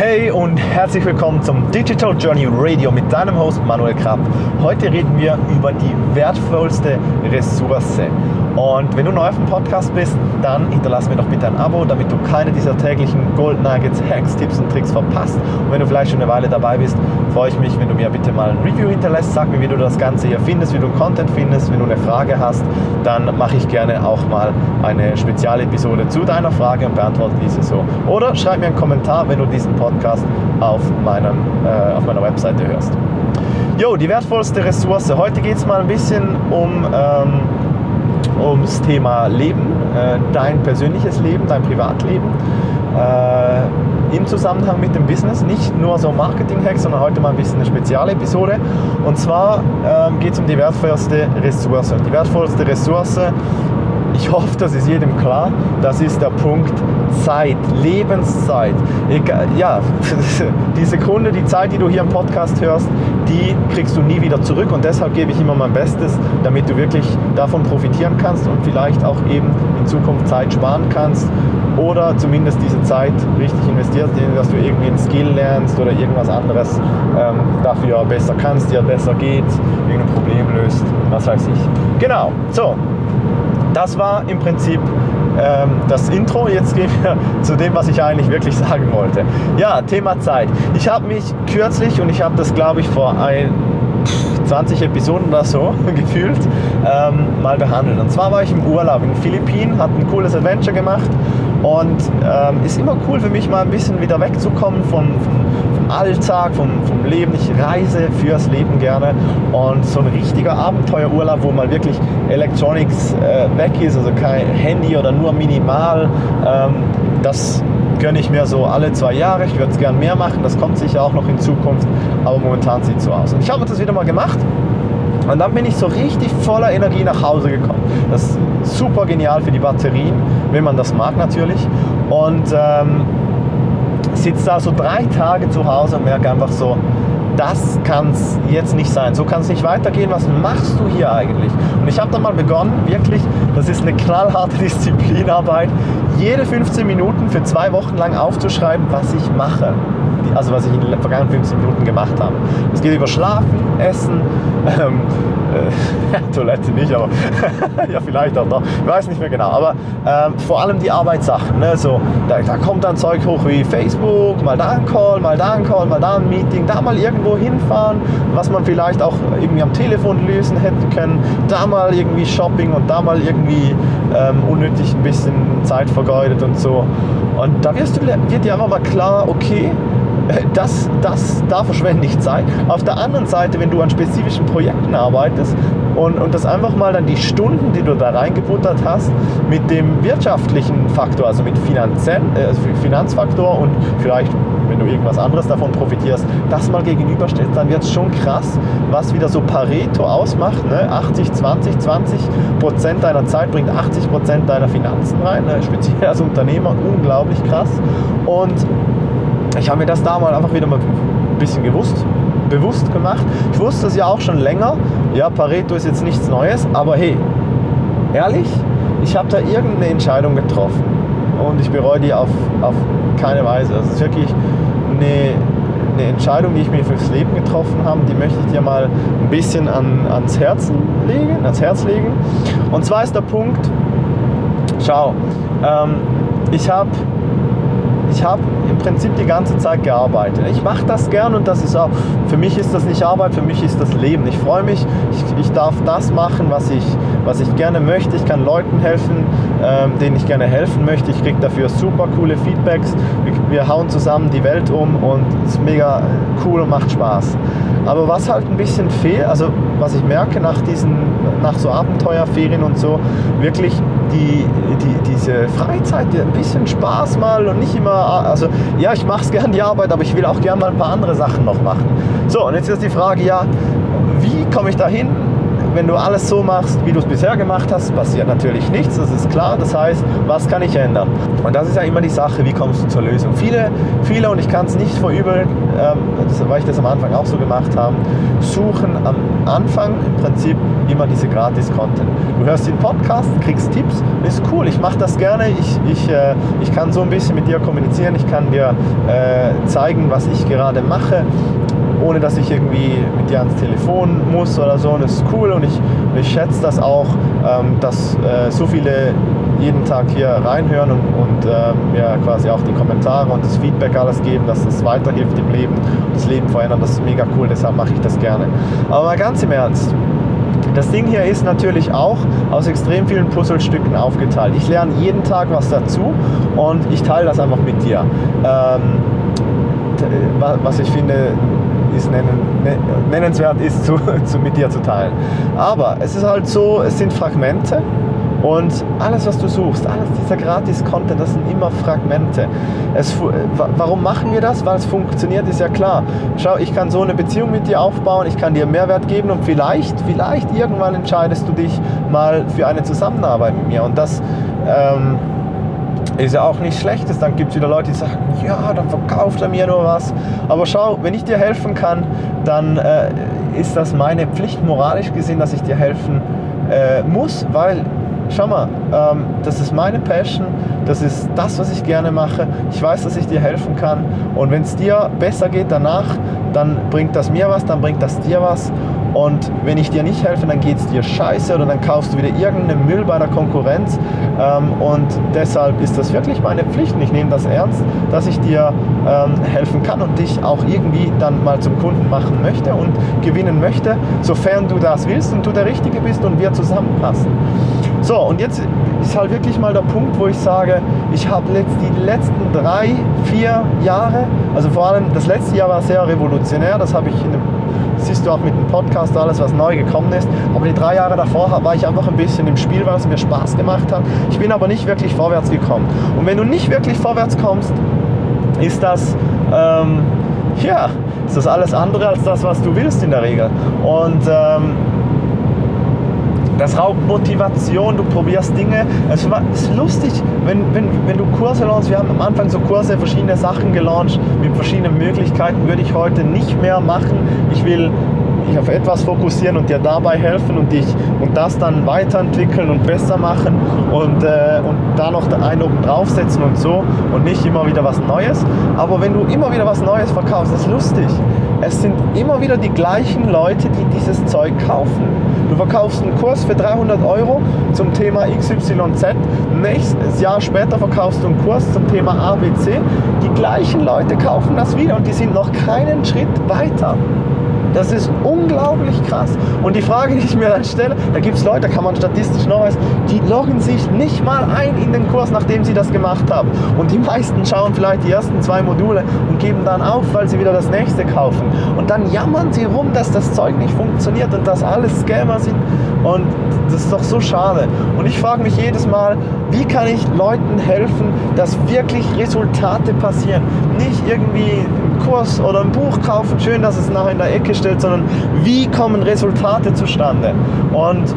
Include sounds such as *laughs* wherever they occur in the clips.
Hey und herzlich willkommen zum Digital Journey Radio mit deinem Host Manuel Krapp. Heute reden wir über die wertvollste Ressource. Und wenn du neu auf dem Podcast bist, dann hinterlass mir doch bitte ein Abo, damit du keine dieser täglichen Gold Nuggets, Hacks, Tipps und Tricks verpasst. Und wenn du vielleicht schon eine Weile dabei bist, freue ich mich, wenn du mir bitte mal ein Review hinterlässt. Sag mir, wie du das Ganze hier findest, wie du Content findest. Wenn du eine Frage hast, dann mache ich gerne auch mal eine Spezialepisode zu deiner Frage und beantworte diese so. Oder schreib mir einen Kommentar, wenn du diesen Podcast auf, meinem, äh, auf meiner Webseite hörst. Jo, die wertvollste Ressource. Heute geht es mal ein bisschen um... Ähm, ums Thema Leben, äh, dein persönliches Leben, dein Privatleben äh, im Zusammenhang mit dem Business. Nicht nur so Marketing-Hacks, sondern heute mal ein bisschen eine Spezialepisode. Und zwar ähm, geht es um die wertvollste Ressource. Die wertvollste Ressource ich hoffe, das ist jedem klar. Das ist der Punkt Zeit, Lebenszeit. Ja, *laughs* die Sekunde, die Zeit, die du hier im Podcast hörst, die kriegst du nie wieder zurück und deshalb gebe ich immer mein Bestes, damit du wirklich davon profitieren kannst und vielleicht auch eben in Zukunft Zeit sparen kannst oder zumindest diese Zeit richtig investierst, dass du irgendwie ein Skill lernst oder irgendwas anderes ähm, dafür besser kannst, dir besser geht, irgendein Problem löst, was weiß ich. Genau, so, das war im Prinzip ähm, das Intro. Jetzt gehen wir *laughs* zu dem, was ich eigentlich wirklich sagen wollte. Ja, Thema Zeit. Ich habe mich kürzlich, und ich habe das glaube ich vor ein, 20 Episoden oder so *laughs* gefühlt, ähm, mal behandelt. Und zwar war ich im Urlaub in den Philippinen, hatte ein cooles Adventure gemacht und ähm, ist immer cool für mich mal ein bisschen wieder wegzukommen von, von, vom Alltag, vom, vom Leben. Ich reise fürs Leben gerne und so ein richtiger Abenteuerurlaub, wo mal wirklich Electronics äh, weg ist, also kein Handy oder nur minimal, ähm, das gönne ich mir so alle zwei Jahre. Ich würde es gern mehr machen, das kommt sicher auch noch in Zukunft, aber momentan sieht es so aus. Und ich habe das wieder mal gemacht und dann bin ich so richtig voller Energie nach Hause gekommen. Das ist super genial für die Batterien, wenn man das mag natürlich. Und ähm, sitze da so drei Tage zu Hause und merke einfach so, das kann es jetzt nicht sein. So kann es nicht weitergehen. Was machst du hier eigentlich? Und ich habe dann mal begonnen, wirklich, das ist eine knallharte *laughs* Disziplinarbeit, jede 15 Minuten für zwei Wochen lang aufzuschreiben, was ich mache. Also was ich in den vergangenen 15 Minuten gemacht habe. Es geht über Schlafen, Essen, ähm, äh, *laughs* Toilette nicht, aber *laughs* ja vielleicht auch noch. Ich weiß nicht mehr genau. Aber ähm, vor allem die Arbeitssachen. Ne? So, da, da, kommt dann Zeug hoch wie Facebook, mal da ein Call, mal da ein Call, mal da ein Meeting, da mal irgendwo hinfahren, was man vielleicht auch irgendwie am Telefon lösen hätte können, da mal irgendwie Shopping und da mal irgendwie ähm, unnötig ein bisschen Zeit vergeudet und so. Und da wirst du, wird dir einfach mal klar, okay, das, das, da verschwende ich Zeit. Auf der anderen Seite, wenn du an spezifischen Projekten arbeitest und, und das einfach mal dann die Stunden, die du da reingebuttert hast, mit dem wirtschaftlichen Faktor, also mit Finanzen, äh, Finanzfaktor und vielleicht, wenn du irgendwas anderes davon profitierst, das mal gegenüberstellst, dann wird es schon krass, was wieder so Pareto ausmacht. Ne? 80, 20, 20 Prozent deiner Zeit bringt 80 Prozent deiner Finanzen rein, ne? speziell als Unternehmer, unglaublich krass. Und ich habe mir das damals einfach wieder mal ein bisschen gewusst, bewusst gemacht. Ich wusste es ja auch schon länger. Ja, Pareto ist jetzt nichts Neues, aber hey, ehrlich, ich habe da irgendeine Entscheidung getroffen und ich bereue die auf, auf keine Weise. Also es ist wirklich eine, eine Entscheidung, die ich mir fürs Leben getroffen habe, die möchte ich dir mal ein bisschen an, ans Herzen legen, ans Herz legen. Und zwar ist der Punkt, schau, ähm, ich habe ich habe im Prinzip die ganze Zeit gearbeitet. Ich mache das gern und das ist auch, für mich ist das nicht Arbeit, für mich ist das Leben. Ich freue mich, ich, ich darf das machen, was ich, was ich gerne möchte. Ich kann Leuten helfen, ähm, denen ich gerne helfen möchte. Ich kriege dafür super coole Feedbacks. Wir, wir hauen zusammen die Welt um und es ist mega cool und macht Spaß. Aber was halt ein bisschen fehlt, also was ich merke nach diesen, nach so Abenteuerferien und so, wirklich die, die, diese Freizeit, die ein bisschen Spaß mal und nicht immer, also ja, ich mache es *laughs* gern die Arbeit, aber ich will auch gern mal ein paar andere Sachen noch machen. So, und jetzt ist die Frage, ja, wie komme ich da hin? Wenn du alles so machst, wie du es bisher gemacht hast, passiert natürlich nichts, das ist klar. Das heißt, was kann ich ändern? Und das ist ja immer die Sache, wie kommst du zur Lösung? Viele, viele und ich kann es nicht verübeln, ähm, weil ich das am Anfang auch so gemacht habe, suchen am Anfang im Prinzip immer diese Gratis-Content. Du hörst den Podcast, kriegst Tipps, ist cool, ich mache das gerne, ich, ich, äh, ich kann so ein bisschen mit dir kommunizieren, ich kann dir äh, zeigen, was ich gerade mache ohne dass ich irgendwie mit dir ans Telefon muss oder so. Und das ist cool und ich, ich schätze das auch, ähm, dass äh, so viele jeden Tag hier reinhören und, und ähm, ja, quasi auch die Kommentare und das Feedback alles geben, dass das weiterhilft im Leben und das Leben verändern. Das ist mega cool, deshalb mache ich das gerne. Aber ganz im Ernst. Das Ding hier ist natürlich auch aus extrem vielen Puzzlestücken aufgeteilt. Ich lerne jeden Tag was dazu und ich teile das einfach mit dir. Ähm, was ich finde, ist nennen, ne, nennenswert ist, zu, *laughs* zu, mit dir zu teilen. Aber es ist halt so, es sind Fragmente und alles, was du suchst, alles dieser Gratis-Content, das sind immer Fragmente. Es, warum machen wir das? Weil es funktioniert, ist ja klar. Schau, ich kann so eine Beziehung mit dir aufbauen, ich kann dir Mehrwert geben und vielleicht, vielleicht irgendwann entscheidest du dich mal für eine Zusammenarbeit mit mir. Und das ähm, ist ja auch nichts Schlechtes. Dann gibt es wieder Leute, die sagen, ja, dann verkauft er mir nur was. Aber schau, wenn ich dir helfen kann, dann äh, ist das meine Pflicht moralisch gesehen, dass ich dir helfen äh, muss, weil schau mal, ähm, das ist meine Passion, das ist das, was ich gerne mache. Ich weiß, dass ich dir helfen kann. Und wenn es dir besser geht danach, dann bringt das mir was, dann bringt das dir was. Und wenn ich dir nicht helfe, dann geht es dir scheiße oder dann kaufst du wieder irgendeinen Müll bei der Konkurrenz. Ähm, und deshalb ist das wirklich meine Pflicht und ich nehme das ernst, dass ich dir ähm, helfen kann und dich auch irgendwie dann mal zum Kunden machen möchte und gewinnen möchte, sofern du das willst und du der Richtige bist und wir zusammenpassen. So, und jetzt ist halt wirklich mal der Punkt, wo ich sage, ich habe die letzten drei, vier Jahre, also vor allem das letzte Jahr war sehr revolutionär, das habe ich in dem siehst du auch mit dem Podcast alles, was neu gekommen ist. Aber die drei Jahre davor war ich einfach ein bisschen im Spiel, weil es mir Spaß gemacht hat. Ich bin aber nicht wirklich vorwärts gekommen. Und wenn du nicht wirklich vorwärts kommst, ist das, ähm, ja, ist das alles andere als das, was du willst in der Regel. Und ähm, das raubt Motivation, du probierst Dinge. Es ist lustig, wenn, wenn, wenn du Kurse launchst. Wir haben am Anfang so Kurse, verschiedene Sachen gelauncht mit verschiedenen Möglichkeiten. Würde ich heute nicht mehr machen. Ich will mich auf etwas fokussieren und dir dabei helfen und dich und das dann weiterentwickeln und besser machen und, äh, und da noch einen oben draufsetzen und so und nicht immer wieder was Neues. Aber wenn du immer wieder was Neues verkaufst, ist lustig. Es sind immer wieder die gleichen Leute, die dieses Zeug kaufen. Du verkaufst einen Kurs für 300 Euro zum Thema XYZ. Nächstes Jahr später verkaufst du einen Kurs zum Thema ABC. Die gleichen Leute kaufen das wieder und die sind noch keinen Schritt weiter. Das ist unglaublich krass. Und die Frage, die ich mir dann stelle, da gibt es Leute, kann man statistisch nachweisen, die loggen sich nicht mal ein in den Kurs, nachdem sie das gemacht haben. Und die meisten schauen vielleicht die ersten zwei Module und geben dann auf, weil sie wieder das nächste kaufen. Und dann jammern sie rum, dass das Zeug nicht funktioniert und dass alles Scammer sind. Und das ist doch so schade. Und ich frage mich jedes Mal, wie kann ich Leuten helfen, dass wirklich Resultate passieren? Nicht irgendwie Kurs oder ein Buch kaufen, schön, dass es nachher in der Ecke steht, sondern wie kommen Resultate zustande? Und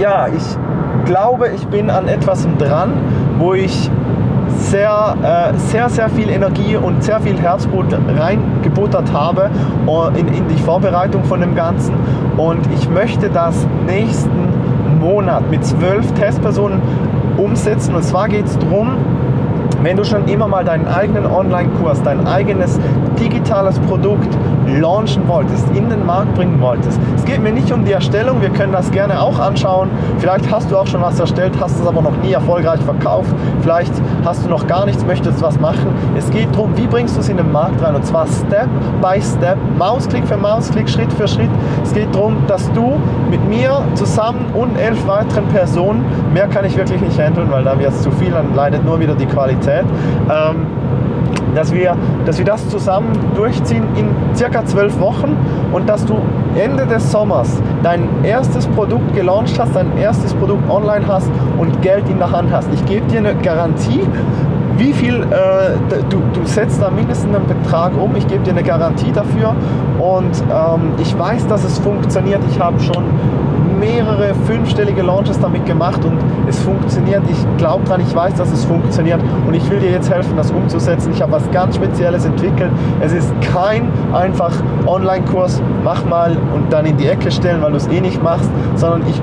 ja, ich glaube, ich bin an etwas dran, wo ich sehr, äh, sehr, sehr viel Energie und sehr viel Herzblut reingebuttert habe äh, in, in die Vorbereitung von dem Ganzen. Und ich möchte das nächsten Monat mit zwölf Testpersonen umsetzen. Und zwar geht es darum, wenn du schon immer mal deinen eigenen Online-Kurs, dein eigenes digitales Produkt launchen wolltest, in den Markt bringen wolltest. Es geht mir nicht um die Erstellung, wir können das gerne auch anschauen. Vielleicht hast du auch schon was erstellt, hast es aber noch nie erfolgreich verkauft. Vielleicht hast du noch gar nichts, möchtest was machen. Es geht darum, wie bringst du es in den Markt rein und zwar Step by Step, Mausklick für Mausklick, Schritt für Schritt. Es geht darum, dass du mit mir zusammen und elf weiteren Personen, mehr kann ich wirklich nicht handeln, weil da wird es zu viel, dann leidet nur wieder die Qualität. Ähm, dass wir, dass wir das zusammen durchziehen in circa zwölf Wochen und dass du Ende des Sommers dein erstes Produkt gelauncht hast, dein erstes Produkt online hast und Geld in der Hand hast. Ich gebe dir eine Garantie, wie viel, äh, du, du setzt da mindestens einen Betrag um, ich gebe dir eine Garantie dafür und ähm, ich weiß, dass es funktioniert. Ich habe schon mehrere fünfstellige Launches damit gemacht und es funktioniert. Ich glaube dran, ich weiß, dass es funktioniert und ich will dir jetzt helfen, das umzusetzen. Ich habe was ganz Spezielles entwickelt. Es ist kein einfach Online-Kurs, mach mal und dann in die Ecke stellen, weil du es eh nicht machst, sondern ich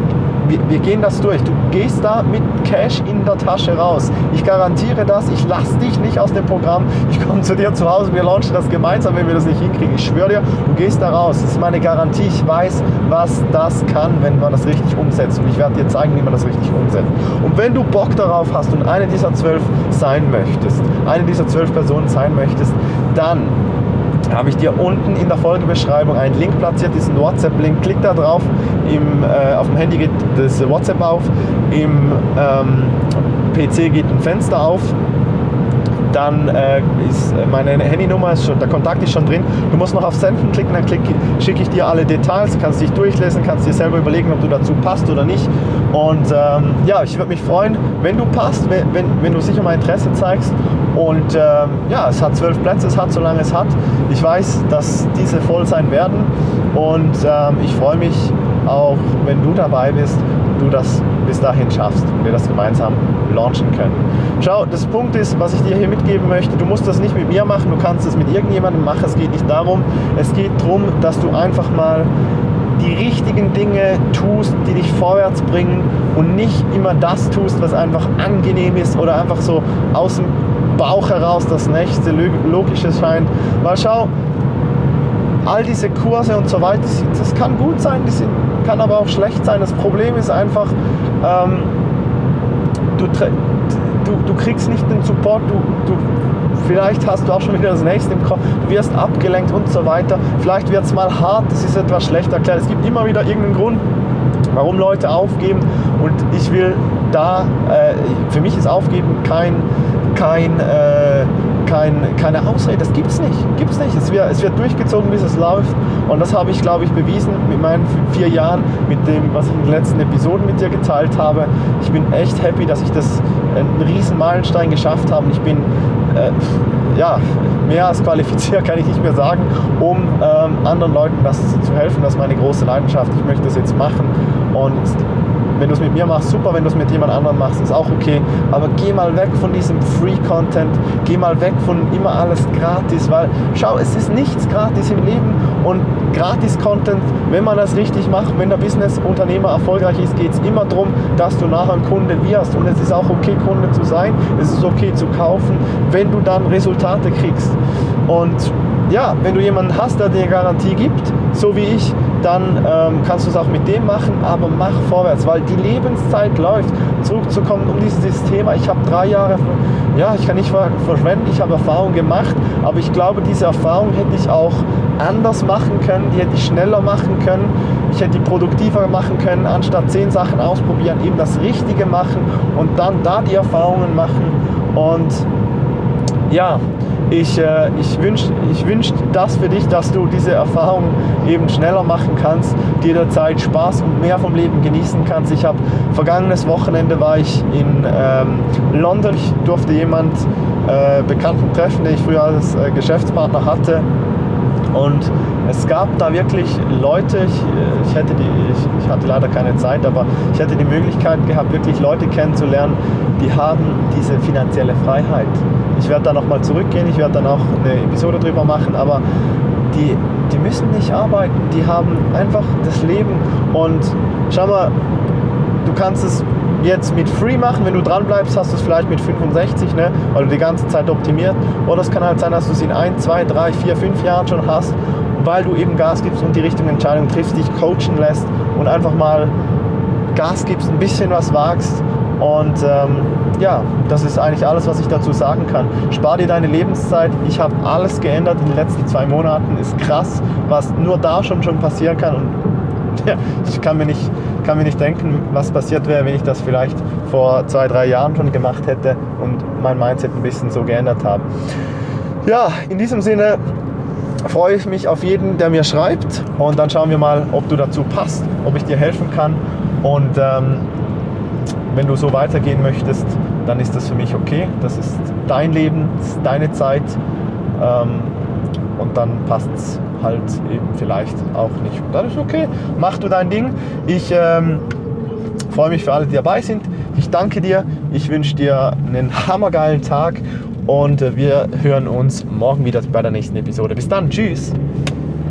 wir, wir, gehen das durch. Du gehst da mit Cash in der Tasche raus. Ich garantiere das. Ich lasse dich nicht aus dem Programm. Ich komme zu dir zu Hause. Wir launchen das gemeinsam, wenn wir das nicht hinkriegen. Ich schwöre dir, du gehst da raus. Das ist meine Garantie. Ich weiß, was das kann, wenn man das richtig umsetzt. Und ich werde dir zeigen, wie man das richtig umsetzt. Und wenn du Bock darauf hast und eine dieser zwölf sein möchtest, eine dieser zwölf Personen sein möchtest, dann habe ich dir unten in der Folgebeschreibung einen Link platziert, diesen WhatsApp-Link. Klick da drauf, im, äh, auf dem Handy geht das WhatsApp auf, im ähm, PC geht ein Fenster auf dann äh, ist meine Handynummer, ist schon, der Kontakt ist schon drin. Du musst noch auf Senden klicken, dann schicke ich dir alle Details, kannst dich durchlesen, kannst dir selber überlegen, ob du dazu passt oder nicht. Und ähm, ja, ich würde mich freuen, wenn du passt, wenn, wenn, wenn du sicher mal Interesse zeigst. Und ähm, ja, es hat zwölf Plätze, es hat, solange es hat. Ich weiß, dass diese voll sein werden. Und ähm, ich freue mich auch, wenn du dabei bist du das bis dahin schaffst wir das gemeinsam launchen können. Schau, das Punkt ist, was ich dir hier mitgeben möchte, du musst das nicht mit mir machen, du kannst es mit irgendjemandem machen, es geht nicht darum, es geht darum, dass du einfach mal die richtigen Dinge tust, die dich vorwärts bringen und nicht immer das tust, was einfach angenehm ist oder einfach so aus dem Bauch heraus das nächste Logische scheint. Weil schau, all diese Kurse und so weiter, das kann gut sein, das kann aber auch schlecht sein. Das Problem ist einfach, ähm, du, du, du kriegst nicht den Support, du, du, vielleicht hast du auch schon wieder das nächste im Kopf, du wirst abgelenkt und so weiter. Vielleicht wird es mal hart, das ist etwas schlecht erklärt. Es gibt immer wieder irgendeinen Grund, warum Leute aufgeben und ich will da, äh, für mich ist Aufgeben kein, kein äh, kein, keine Ausrede. Das gibt es nicht. Gibt's nicht. Es wird, es wird durchgezogen, bis es läuft. Und das habe ich, glaube ich, bewiesen mit meinen vier Jahren, mit dem, was ich in den letzten Episoden mit dir geteilt habe. Ich bin echt happy, dass ich das einen riesen Meilenstein geschafft habe. Ich bin äh, ja, mehr als qualifiziert, *laughs* kann ich nicht mehr sagen, um ähm, anderen Leuten das zu helfen. Das ist meine große Leidenschaft. Ich möchte das jetzt machen. Und wenn du es mit mir machst, super. Wenn du es mit jemand anderem machst, ist auch okay. Aber geh mal weg von diesem Free-Content. Geh mal weg von immer alles gratis. Weil, schau, es ist nichts gratis im Leben. Und Gratis-Content, wenn man das richtig macht, wenn der Business-Unternehmer erfolgreich ist, geht es immer darum, dass du nachher ein Kunde wirst. Und es ist auch okay, Kunde zu sein. Es ist okay zu kaufen, wenn du dann Resultate kriegst. Und ja, wenn du jemanden hast, der dir Garantie gibt, so wie ich, dann ähm, kannst du es auch mit dem machen, aber mach vorwärts, weil die Lebenszeit läuft. Zurückzukommen um dieses Thema, ich habe drei Jahre, ja, ich kann nicht verschwenden, ich habe Erfahrung gemacht, aber ich glaube, diese Erfahrung hätte ich auch anders machen können, die hätte ich schneller machen können, ich hätte die produktiver machen können, anstatt zehn Sachen ausprobieren, eben das Richtige machen und dann da die Erfahrungen machen und ja, ich, äh, ich wünsche ich wünsch das für dich, dass du diese Erfahrung eben schneller machen kannst, dir der Zeit Spaß und mehr vom Leben genießen kannst. Ich habe vergangenes Wochenende war ich in ähm, London. Ich durfte jemand äh, Bekannten treffen, den ich früher als äh, Geschäftspartner hatte. Und es gab da wirklich Leute, ich, ich, hätte die, ich, ich, hatte leider keine Zeit, aber ich hätte die Möglichkeit gehabt, wirklich Leute kennenzulernen, die haben diese finanzielle Freiheit. Ich werde da nochmal zurückgehen, ich werde dann auch eine Episode drüber machen, aber die, die müssen nicht arbeiten, die haben einfach das Leben. Und schau mal, du kannst es jetzt mit Free machen, wenn du dran bleibst, hast du es vielleicht mit 65, ne, weil du die ganze Zeit optimiert. Oder es kann halt sein, dass du es in 1, 2, 3, 4, 5 Jahren schon hast, weil du eben Gas gibst und die richtigen Entscheidungen triffst, dich coachen lässt und einfach mal Gas gibst, ein bisschen was wagst und ähm, ja, das ist eigentlich alles, was ich dazu sagen kann. Spar dir deine Lebenszeit. Ich habe alles geändert in den letzten zwei Monaten. Ist krass, was nur da schon schon passieren kann. Und *laughs* ja, ich kann mir, nicht, kann mir nicht denken, was passiert wäre, wenn ich das vielleicht vor zwei, drei Jahren schon gemacht hätte und mein Mindset ein bisschen so geändert habe. Ja, in diesem Sinne freue ich mich auf jeden, der mir schreibt und dann schauen wir mal, ob du dazu passt, ob ich dir helfen kann und ähm, wenn du so weitergehen möchtest, dann ist das für mich okay. Das ist dein Leben, das ist deine Zeit ähm, und dann passt es halt eben vielleicht auch nicht. Und dann ist okay, mach du dein Ding. Ich ähm, freue mich für alle, die dabei sind. Ich danke dir, ich wünsche dir einen hammergeilen Tag und wir hören uns morgen wieder bei der nächsten Episode. Bis dann, tschüss!